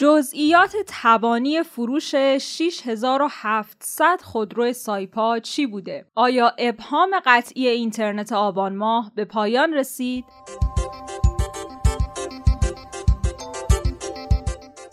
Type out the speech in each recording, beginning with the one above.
جزئیات تبانی فروش 6700 خودرو سایپا چی بوده؟ آیا ابهام قطعی اینترنت آبان ماه به پایان رسید؟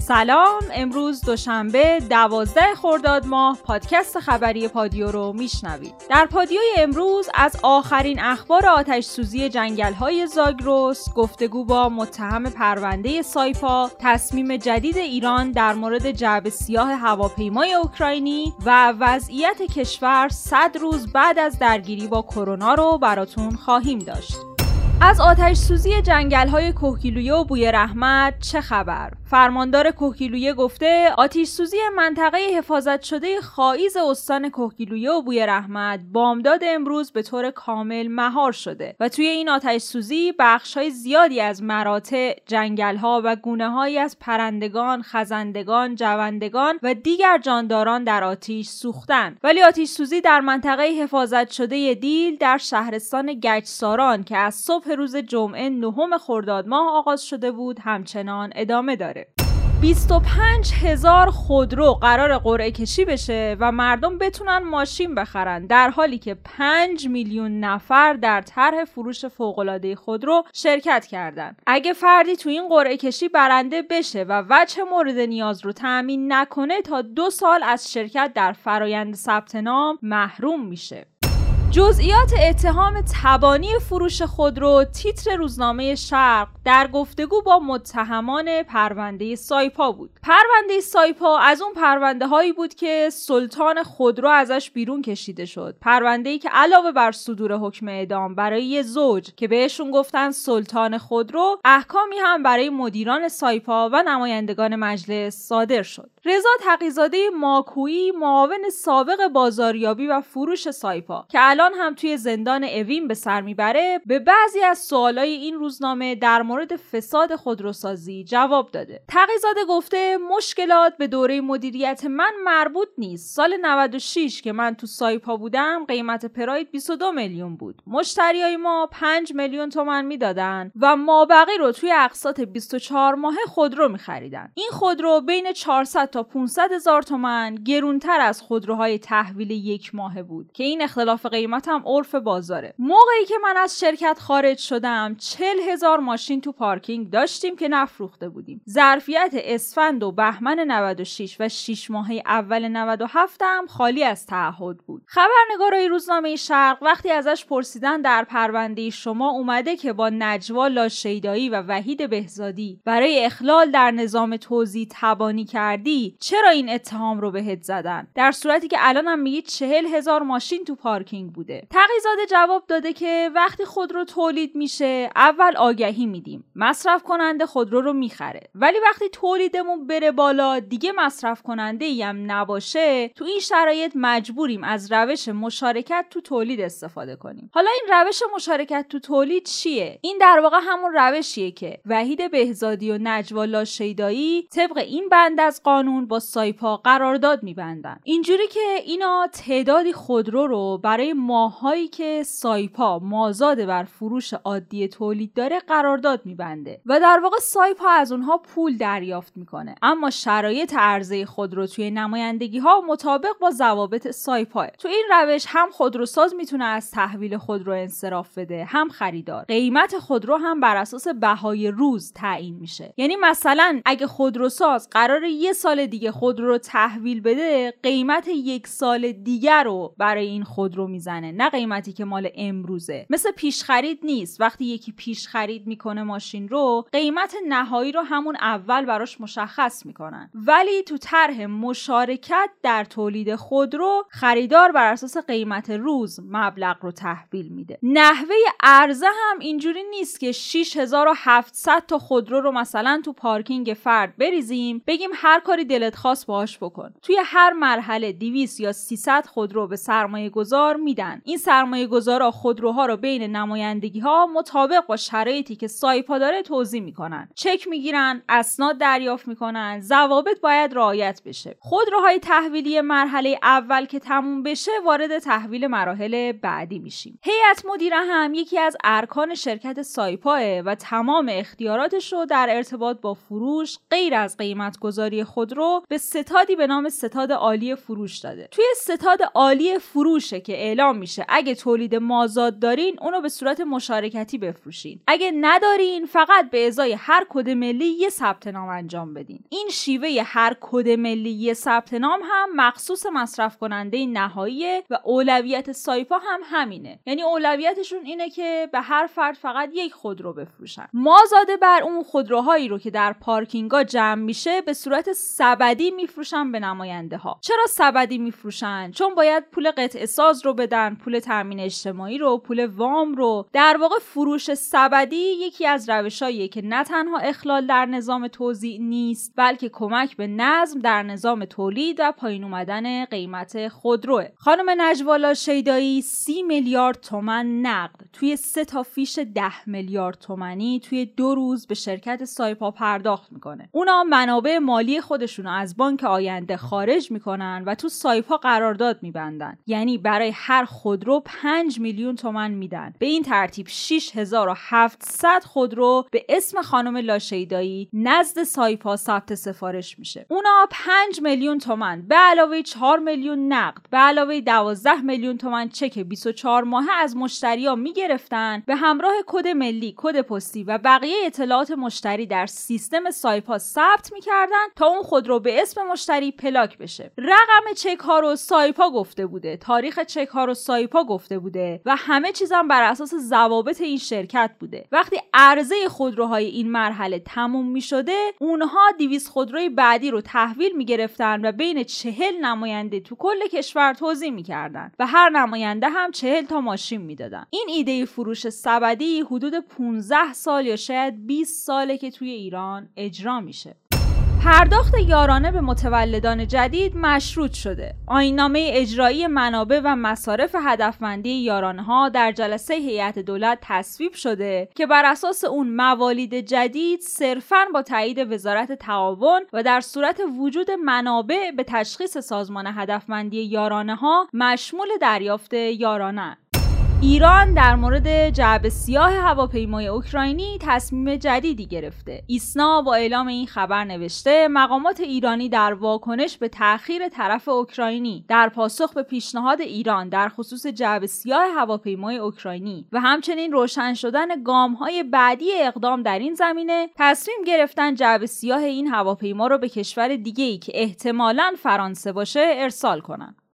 سلام امروز دوشنبه دوازده خرداد ماه پادکست خبری پادیو رو میشنوید. در پادیوی امروز از آخرین اخبار آتش سوزی جنگل های زاگروس گفتگو با متهم پرونده سایپا تصمیم جدید ایران در مورد جعب سیاه هواپیمای اوکراینی و وضعیت کشور صد روز بعد از درگیری با کرونا رو براتون خواهیم داشت. از آتش سوزی جنگل های کوکیلویه و بوی رحمت چه خبر؟ فرماندار کوکیلویه گفته آتش سوزی منطقه حفاظت شده خایز استان کوکیلویه و بوی رحمت بامداد امروز به طور کامل مهار شده و توی این آتش سوزی بخش های زیادی از مراتع، جنگل ها و گونه هایی از پرندگان، خزندگان، جوندگان و دیگر جانداران در آتیش سوختند. ولی آتش سوزی در منطقه حفاظت شده دیل در شهرستان گچساران که از صبح روز جمعه نهم خرداد ماه آغاز شده بود همچنان ادامه داره 25 هزار خودرو قرار قرعه کشی بشه و مردم بتونن ماشین بخرن در حالی که 5 میلیون نفر در طرح فروش فوقالعاده خودرو شرکت کردند. اگه فردی تو این قرعه کشی برنده بشه و وجه مورد نیاز رو تأمین نکنه تا دو سال از شرکت در فرایند ثبت نام محروم میشه. جزئیات اتهام تبانی فروش خودرو تیتر روزنامه شرق در گفتگو با متهمان پرونده سایپا بود. پرونده سایپا از اون پرونده هایی بود که سلطان خودرو ازش بیرون کشیده شد. پرونده ای که علاوه بر صدور حکم اعدام برای یه زوج که بهشون گفتن سلطان خودرو احکامی هم برای مدیران سایپا و نمایندگان مجلس صادر شد. رضا تقیزاده ماکویی معاون سابق بازاریابی و فروش سایپا که الان هم توی زندان اوین به سر می‌بره. به بعضی از سوالای این روزنامه در مورد فساد خودروسازی جواب داده. تقیزاده گفته مشکلات به دوره مدیریت من مربوط نیست. سال 96 که من تو سایپا بودم قیمت پراید 22 میلیون بود. مشتریای ما 5 میلیون تومن می‌دادن و مابقی رو توی اقساط 24 ماه خودرو میخریدن. این خودرو بین 400 تا 500 هزار تومن گرونتر از خودروهای تحویل یک ماهه بود که این اختلاف قیمت هم عرف بازاره. موقعی که من از شرکت خارج شدم 40 هزار ماشین تو پارکینگ داشتیم که نفروخته بودیم. ظرفیت اسفند و بهمن 96 و 6 ماهه اول 97 هم خالی از تعهد بود. خبرنگارای روزنامه شرق وقتی ازش پرسیدن در پرونده شما اومده که با نجوا لاشیدایی و وحید بهزادی برای اخلال در نظام توزیع تبانی کردی چرا این اتهام رو بهت زدن؟ در صورتی که الان هم میگی چهل هزار ماشین تو پارکینگ بوده. تقیزاده جواب داده که وقتی خودرو تولید میشه اول آگهی میدیم. مصرف کننده خودرو رو می‌خره. ولی وقتی تولیدمون بره بالا دیگه مصرف کننده هم نباشه تو این شرایط مجبوریم از روش مشارکت تو تولید استفاده کنیم. حالا این روش مشارکت تو تولید چیه؟ این در واقع همون روشیه که وحید بهزادی و نجوا لاشیدایی طبق این بند از قانون با سایپا قرارداد میبندن. اینجوری که اینا تعدادی خودرو رو برای ماهایی که سایپا مازاد بر فروش عادی تولید داره قرارداد میبنده و در واقع سایپا از اونها پول دریافت می‌کنه. اما شرایط عرضه خودرو توی نمایندگی ها مطابق با ضوابط سایپا تو این روش هم خودروساز می‌تونه از تحویل خودرو انصراف بده هم خریدار. قیمت خودرو هم بر اساس بهای روز تعیین میشه. یعنی مثلا اگه خودروساز قرار یه سال دیگه خودرو رو تحویل بده قیمت یک سال دیگر رو برای این خودرو می‌زنه. نه قیمتی که مال امروزه. مثل پیش خرید نیست. وقتی یکی پیش خرید می‌کنه ماشین رو قیمت نهایی رو همون اول براش مشخص می‌کنن. ولی تو طرح مشارکت در تولید خودرو خریدار بر اساس قیمت روز مبلغ رو تحویل میده. نحوه عرضه هم اینجوری نیست که 6700 تا خودرو رو مثلا تو پارکینگ فرد بریزیم بگیم هر کاری دلت خواست باهاش بکن. توی هر مرحله 200 یا 300 خودرو به سرمایه گذار میدن. این سرمایه گذارا خودروها رو بین نمایندگی ها مطابق با شرایطی که سایپا داره توضیح می‌کنن. چک می‌گیرن اسناد دریافت می‌کنن ضوابط باید رعایت بشه. خودروهای تحویلی مرحله اول که تموم بشه وارد تحویل مراحل بعدی میشیم. هیئت مدیره هم یکی از ارکان شرکت سایپاه و تمام اختیاراتش رو در ارتباط با فروش غیر از قیمت گذاری خودرو به ستادی به نام ستاد عالی فروش داده. توی ستاد عالی فروشه که اعلام میشه. اگه تولید مازاد دارین اونو به صورت مشارکتی بفروشین. اگه ندارین فقط به ازای هر کد ملی یه ثبت نام انجام بدین. این شیوه هر کد ملی یه ثبت نام هم مخصوص مصرف کننده نهایی و اولویت سایپا هم همینه. یعنی اولویتشون اینه که به هر فرد فقط یک خودرو بفروشن. مازاده بر اون خودروهایی رو که در پارکینگا جمع میشه به صورت سبدی میفروشن به نماینده ها چرا سبدی میفروشن؟ چون باید پول قطع ساز رو بدن پول تامین اجتماعی رو پول وام رو. در واقع فروش سبدی یکی از روشهاییه که نه تنها اخلال در نظام توزیع نیست بلکه کمک به نظم در نظام تولید و پایین اومدن قیمت خودروه. خانم نجوالا شیدایی سی میلیارد تومن نقد توی سه تا فیش ده میلیارد تومنی توی دو روز به شرکت سایپا پرداخت می‌کنه. اونا منابع مالی خودشونو از بانک آینده خارج می‌کنن و تو سایپا قرارداد میبندن. یعنی برای هر خودرو 5 میلیون تومن میدن. به این ترتیب 6700 خودرو به اسم خانم لاشیدایی نزد سایپا ثبت سفارش میشه. اونا 5 میلیون تومن به علاوه 4 میلیون نقد به علاوه 12 میلیون تومن چک 24 ماهه از مشتریا می‌گرفتن. به همراه کد ملی کد پستی و بقیه اطلاعات مشتری در سیستم سایپا ثبت می‌کردن تا اون خودرو به اسم مشتری پلاک بشه. رقم چک ها رو سایپا گفته بوده. تاریخ چک ها رو سایپا گفته بوده و همه چیزم بر اساس ضوابط این شرکت بوده. وقتی عرضه خودروهای این مرحله تموم می شده اونها 200 خودروی بعدی رو تحویل می گرفتن و بین چهل نماینده تو کل کشور توضیح می‌کردن و هر نماینده هم چهل تا ماشین می‌دادن. این ایده فروش سبدی حدود 15 سال یا شاید 20 ساله که توی ایران اجرا میشه. پرداخت یارانه به متولدان جدید مشروط شده. آینامه اجرایی منابع و مصارف هدفمندی یارانه ها در جلسه هیئت دولت تصویب شده که بر اساس اون موالید جدید صرفاً با تایید وزارت تعاون و در صورت وجود منابع به تشخیص سازمان هدفمندی یارانه ها مشمول دریافت یارانه ایران در مورد جعب سیاه هواپیمای اوکراینی تصمیم جدیدی گرفته. ایسنا با اعلام این خبر نوشته مقامات ایرانی در واکنش به تأخیر طرف اوکراینی در پاسخ به پیشنهاد ایران در خصوص جعب سیاه هواپیمای اوکراینی و همچنین روشن شدن گامهای بعدی اقدام در این زمینه تصمیم گرفتن جعب سیاه این هواپیما رو به کشور دیگه ای که احتمالاً فرانسه باشه ارسال کنند.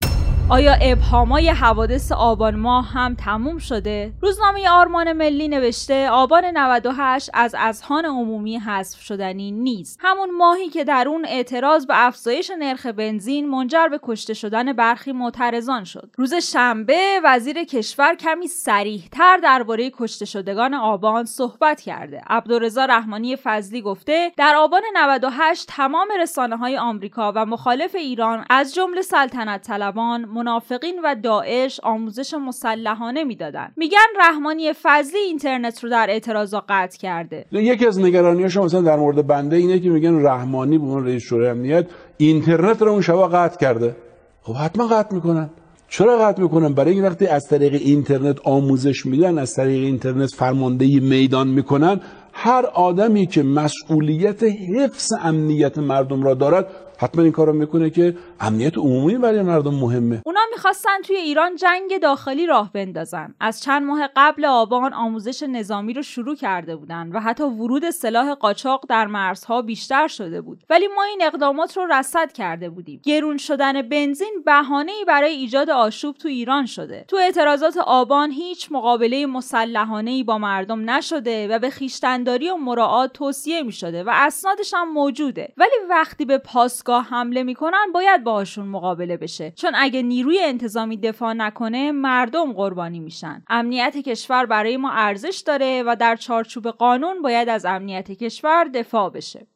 آیا ابهامای حوادث آبان ماه هم تموم شده؟ روزنامه آرمان ملی نوشته آبان 98 از اذهان عمومی حذف شدنی نیست. همون ماهی که در اون اعتراض به افزایش نرخ بنزین منجر به کشته شدن برخی معترضان شد. روز شنبه وزیر کشور کمی سریحتر درباره کشته شدگان آبان صحبت کرده. عبدالرضا رحمانی فضلی گفته در آبان 98 تمام رسانه های آمریکا و مخالف ایران از جمله سلطنت طلبان منافقین و داعش آموزش مسلحانه می‌دادن. میگن رحمانی فضلی اینترنت رو در اعتراضا قطع کرده. یکی از نگرانیاش مثلا در مورد بنده اینه که میگن رحمانی به عنوان رئیس شورای امنیت اینترنت رو اون شبا قطع کرده. خب حتما قطع می‌کنن. چرا قطع می‌کنن؟ برای این وقتی از طریق اینترنت آموزش میدن از طریق اینترنت فرماندهی میدان می‌کنن هر آدمی که مسئولیت حفظ امنیت مردم را دارد حتما این کارو می‌کنه که امنیت عمومی برای مردم مهمه. اونا می‌خواستن توی ایران جنگ داخلی راه بندازن. از چند ماه قبل آبان آموزش نظامی رو شروع کرده بودن و حتی ورود سلاح قاچاق در مرزها بیشتر شده بود. ولی ما این اقدامات رو رصد کرده بودیم. گرون شدن بنزین بهانه ای برای ایجاد آشوب تو ایران شده. تو اعتراضات آبان هیچ مقابله مسلحانه ای با مردم نشده و به خیشتنداری و مراعات توصیه می شده و اسنادش هم موجوده. ولی وقتی به پاسگاه حمله می‌کنن باید باهاشون مقابله بشه. چون اگه نیروی انتظامی دفاع نکنه مردم قربانی میشن. امنیت کشور برای ما ارزش داره و در چارچوب قانون باید از امنیت کشور دفاع بشه.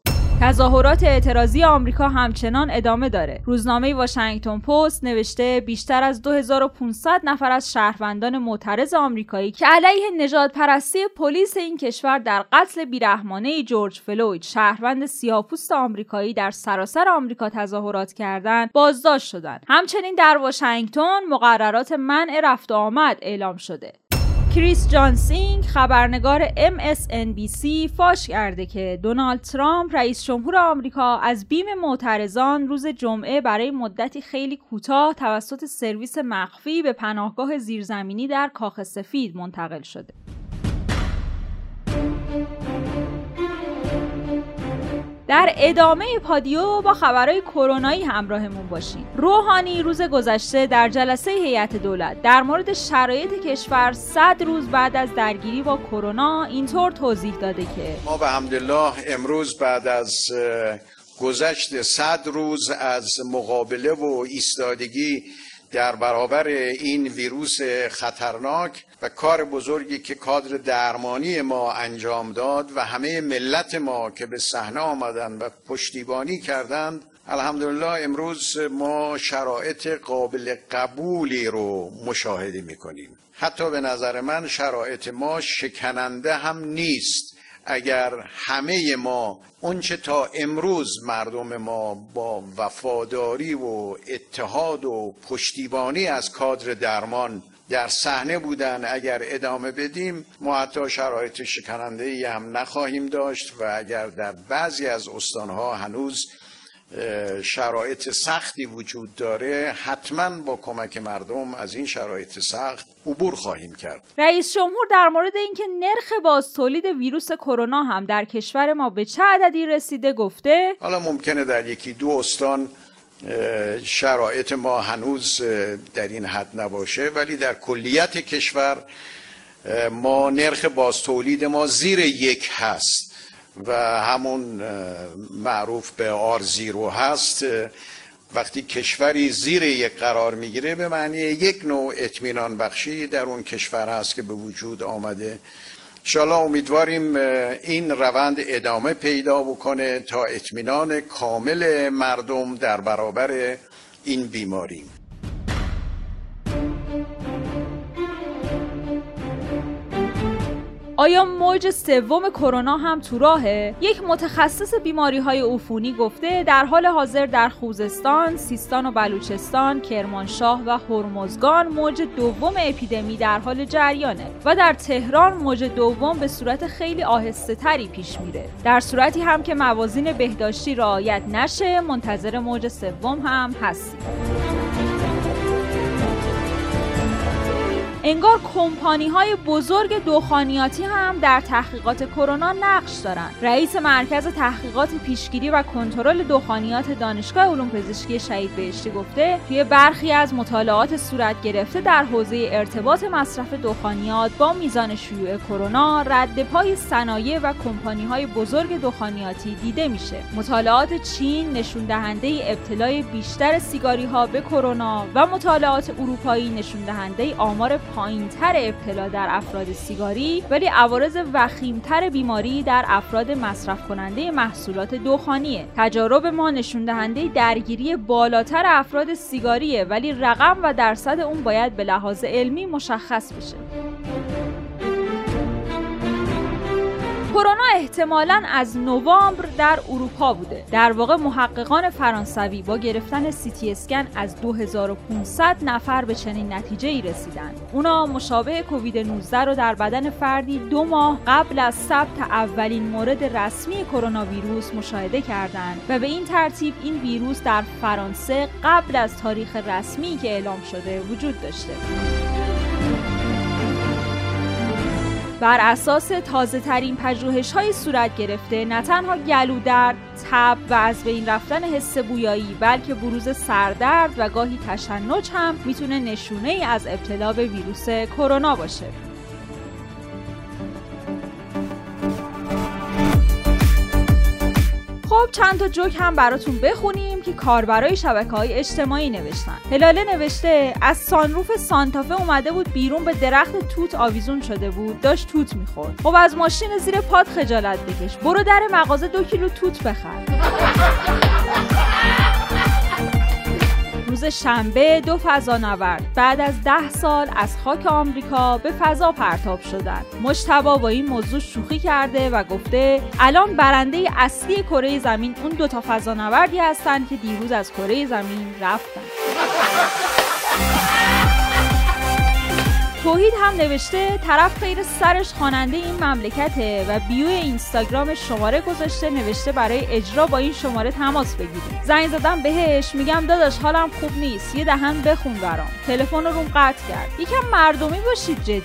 تظاهرات اعتراضی آمریکا همچنان ادامه داره. روزنامه واشنگتن پست نوشته بیشتر از 2500 نفر از شهروندان معترض آمریکایی که علیه نجات پرستی پلیس این کشور در قتل بیرحمانه جورج فلوید شهروند سیاپوست آمریکایی در سراسر آمریکا تظاهرات کردند بازداشت شدند. همچنین در واشنگتن مقررات منع رفت و آمد اعلام شده. کریس جانسینگ خبرنگار MSNBC فاش کرده که دونالد ترامپ رئیس جمهور آمریکا از بیم معترضان روز جمعه برای مدتی خیلی کوتاه توسط سرویس مخفی به پناهگاه زیرزمینی در کاخ سفید منتقل شده. در ادامه پادیو با خبرهای کرونایی همراهمون باشید. روحانی روز گذشته در جلسه هیئت دولت در مورد شرایط کشور 100 روز بعد از درگیری با کرونا اینطور توضیح داده که ما به حمدالله امروز بعد از گذشت 100 روز از مقابله و ایستادگی در برابر این ویروس خطرناک و کار بزرگی که کادر درمانی ما انجام داد و همه ملت ما که به صحنه آمدن و پشتیبانی کردند الحمدلله امروز ما شرایط قابل قبولی رو مشاهده می‌کنیم. حتی به نظر من شرایط ما شکننده هم نیست. اگر همه ما اونچه تا امروز مردم ما با وفاداری و اتحاد و پشتیبانی از کادر درمان در صحنه بودن اگر ادامه بدیم ما حتی شرایط شکننده هم نخواهیم داشت و اگر در بعضی از استانها هنوز شرایط سختی وجود داره حتما با کمک مردم از این شرایط سخت عبور خواهیم کرد. رئیس جمهور در مورد اینکه نرخ باز تولید ویروس کرونا هم در کشور ما به چه عددی رسیده گفته؟ حالا ممکنه در یکی دو استان شرایط ما هنوز در این حد نباشه ولی در کلیت کشور ما نرخ باز تولید ما زیر یک هست. و همون معروف به آر زیرو هست. وقتی کشوری زیر یک قرار می‌گیره به معنی یک نوع اطمینان بخشی در اون کشور هست که به وجود آمده. انشاءالله امیدواریم این روند ادامه پیدا بکنه تا اطمینان کامل مردم در برابر این بیماری آیا موج سوم کرونا هم تو راهه؟ یک متخصص بیماری های عفونی گفته در حال حاضر در خوزستان، سیستان و بلوچستان، کرمانشاه و هرمزگان موج دوم اپیدمی در حال جریانه و در تهران موج دوم به صورت خیلی آهسته تری پیش میره. در صورتی هم که موازین بهداشتی رعایت نشه منتظر موج سوم هم هستیم. انگار کمپانی های بزرگ دخانیاتی هم در تحقیقات کرونا نقش دارند. رئیس مرکز تحقیقات پیشگیری و کنترل دخانیات دانشگاه علوم پزشکی شهید بهشتی گفته توی برخی از مطالعات صورت گرفته در حوزه ارتباط مصرف دخانیات با میزان شیوع کرونا رد پای صنایع و کمپانی های بزرگ دخانیاتی دیده میشه. مطالعات چین نشون دهنده ابتلای بیشتر سیگاری ها به کرونا و مطالعات اروپایی نشون دهنده آمار پایینتر ابتلا در افراد سیگاری ولی عوارض وخیمتر بیماری در افراد مصرف کننده محصولات دخانیه. تجارب ما نشون دهنده درگیری بالاتر افراد سیگاریه ولی رقم و درصد اون باید به لحاظ علمی مشخص بشه. کرونا احتمالا از نوامبر در اروپا بوده. در واقع محققان فرانسوی با گرفتن سیتی اسکن از 2500 نفر به چنین نتیجه ای رسیدن اونا مشابه کووید 19 رو در بدن فردی دو ماه قبل از ثبت اولین مورد رسمی کرونا ویروس مشاهده کردند و به این ترتیب این ویروس در فرانسه قبل از تاریخ رسمی که اعلام شده وجود داشته. بر اساس تازه ترین پژوهش های صورت گرفته نه تنها گلو درد، تب و از بین رفتن حس بویایی بلکه بروز سردرد و گاهی تشنج هم می‌تونه نشونه ای از ابتلا به ویروس کرونا باشه. خب چند تا جوک هم براتون بخونیم که کاربرای شبکه های اجتماعی نوشتن. هلاله نوشته از سانروف سانتافه اومده بود بیرون به درخت توت آویزون شده بود. داشت توت می‌خورد. خب از ماشین زیر پاد خجالت بکش. برو در مغازه دو کیلو توت بخر. شنبه دو فضانورد بعد از ده سال از خاک آمریکا به فضا پرتاب شدند. مشتبا با این موضوع شوخی کرده و گفته الان برنده اصلی کره زمین اون دو تا فضانوردی هستند که دیروز از کره زمین رفتن. توحید هم نوشته طرف غیر سرش خواننده این مملکته و بیو اینستاگرام شماره گذاشته نوشته برای اجرا با این شماره تماس بگیرید. زنگ زدم بهش میگم داداش حالم خوب نیست یه دهن بخون برام. تلفن رو روم قطع کرد. یکم مردمی باشید جدی.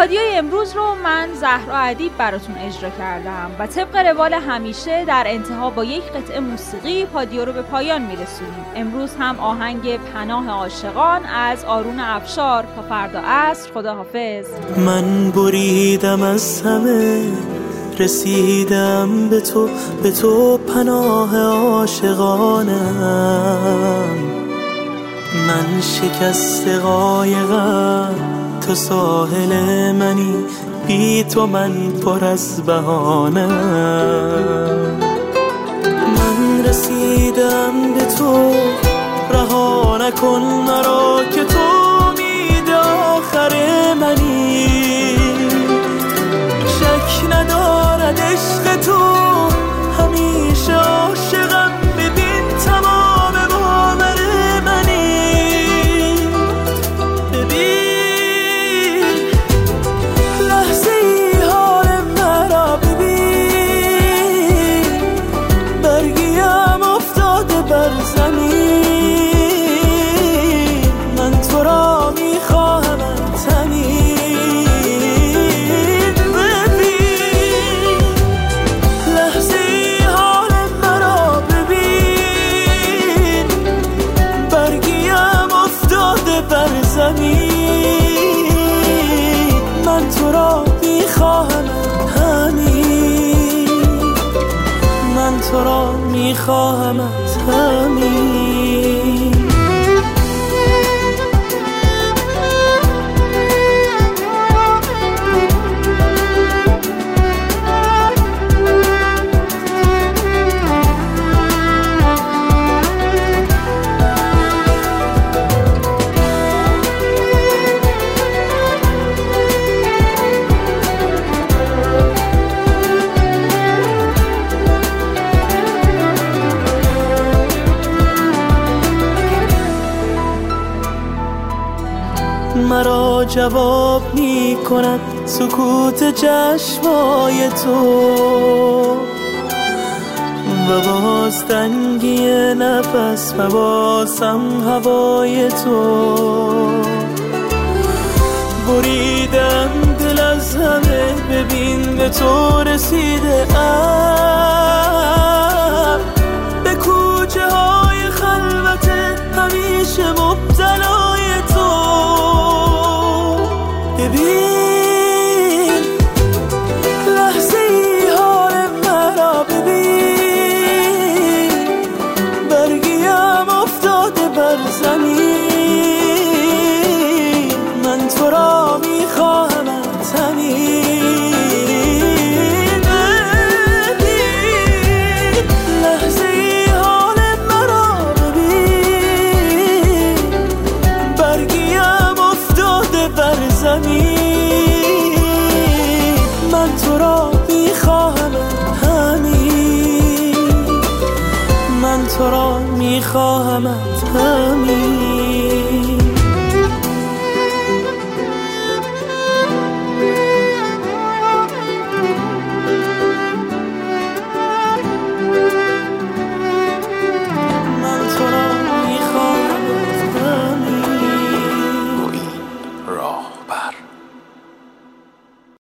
پادیای امروز رو من زهرا ادیب براتون اجرا کردم و طبق روال همیشه در انتها با یک قطعه موسیقی پادیو رو به پایان میرسونیم. امروز هم آهنگ پناه عاشقان از آرون افشار تا فردا عصر. خداحافظ. من بریدم از همه رسیدم به تو به تو پناه عاشقانم. من شکست قایقم تو ساحل منی بی تو من پر از بهانه. من رسیدم به تو رها نکن مرا که تو امید آخر منی. شک ندارد عشق تو را می‌خواهم همین جواب می کند سکوت چشمای تو. و باز تنگی نفس و بازم هوای تو. بریدم دل از همه ببین به تو رسیده ام.